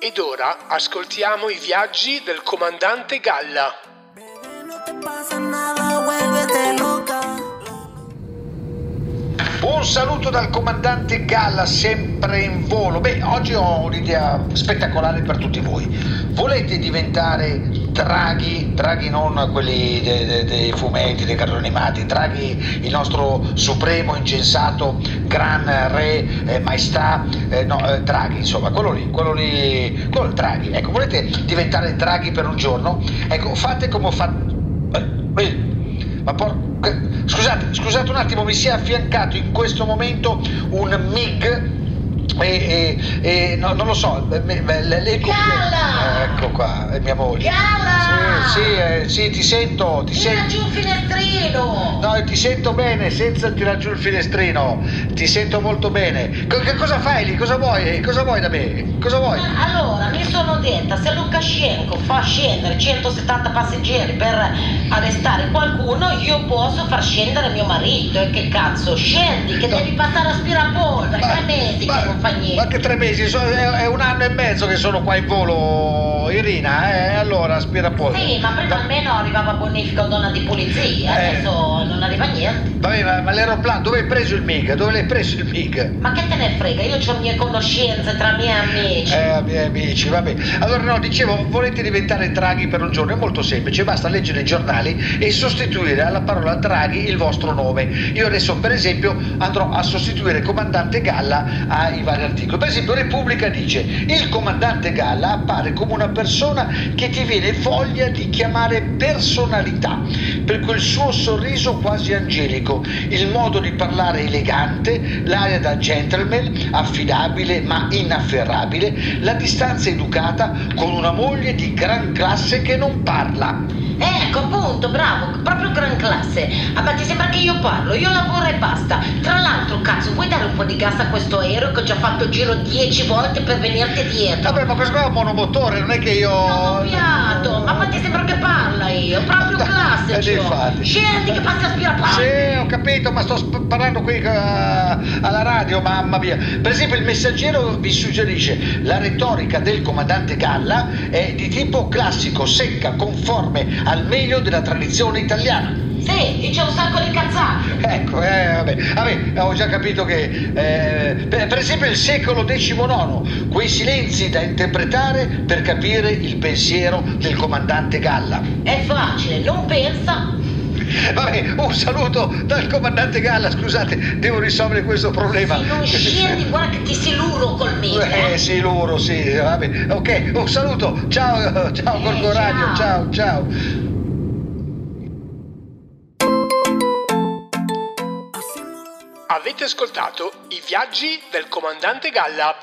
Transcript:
Ed ora ascoltiamo i viaggi del comandante Galla. Un saluto dal comandante Galla, sempre in volo. Beh, oggi ho un'idea spettacolare per tutti voi. Volete diventare Draghi, Draghi non quelli dei, dei, dei fumetti, dei cartoni animati, Draghi il nostro supremo, incensato, gran re, eh, maestà, eh, no, eh, Draghi, insomma, quello lì, quello lì, quello Draghi. Ecco, volete diventare Draghi per un giorno? Ecco, fate come ho fatto... Eh, ma por... Scusate, scusate un attimo, mi si è affiancato in questo momento un MIG e, e, e no, non lo so, lei Gala! Ecco qua, è mia moglie. Gala! Sì, sì, eh, sì, ti sento, ti Tira sento. giù il finestrino! No, ti sento bene, senza tirare giù il finestrino. Ti sento molto bene. Co- che cosa fai lì? Cosa vuoi? Cosa vuoi da me? Cosa vuoi? Allora, detta, se Lukashenko fa scendere 170 passeggeri per arrestare qualcuno, io posso far scendere mio marito. E che cazzo, scendi, che No. devi passare aspirapolvere, tre mesi che non fa niente. ma che tre mesi? So- è, è un anno e mezzo che sono qua in volo, Irina, eh? Allora, aspira poi. Sì, ma prima almeno arrivava bonifica o donna di polizia, Eh. adesso non arriva niente. Vabbè, ma, ma l'aeroplano, dove hai preso il MIG? Dove l'hai preso il MIG? Ma che te ne frega, io ho mie conoscenze tra miei amici. Eh, miei amici, vabbè. Allora, no, dicevo, volete diventare Draghi per un giorno? È molto semplice, basta leggere i giornali e sostituire alla parola Draghi il vostro nome. Io adesso, per esempio, andrò a sostituire comandante Galla ai vari articoli. Per esempio, Repubblica dice: il comandante Galla appare come una persona che ti viene voglia di chiamare personalità per quel suo sorriso quasi angelico, il modo di parlare elegante, l'aria da gentleman, affidabile ma inafferrabile, la distanza educata con una moglie di gran classe che non parla. Ecco, appunto, bravo, proprio gran classe. Ah, ma ti sembra che io parlo? Io lavoro e basta. Tra l'altro, cazzo, vuoi dare un po' di gas a questo aereo che ho già fatto il giro dieci volte per venirti dietro? Vabbè, ma questo qua è un monomotore, non è che io. Sono piatto, ma ti sembra che parla io? Proprio classe, Eh, infatti. Scendi che passi a spirapolvere. Sì, ho capito, ma sto parlando qui eh, alla radio, mamma mia. Per esempio, il messaggero vi suggerisce la retorica del comandante Galla è di tipo classico, secca, conforme al meglio della tradizione italiana. Sì, dice un sacco di cazzate. Ecco, eh, vabbè, vabbè, ho già capito che, eh, per, per esempio, il secolo XIX, quei silenzi da interpretare per capire il pensiero del comandante Galla. È facile, non pensa. Vabbè, un saluto dal comandante Galla, scusate, devo risolvere questo problema. Se non scendi, guarda che ti siluro col mito. Eh sì, loro, sì, vabbè. Ok, un saluto, ciao, ciao Eh, Corco Radio, ciao, ciao. ciao. Avete ascoltato i viaggi del comandante Galla.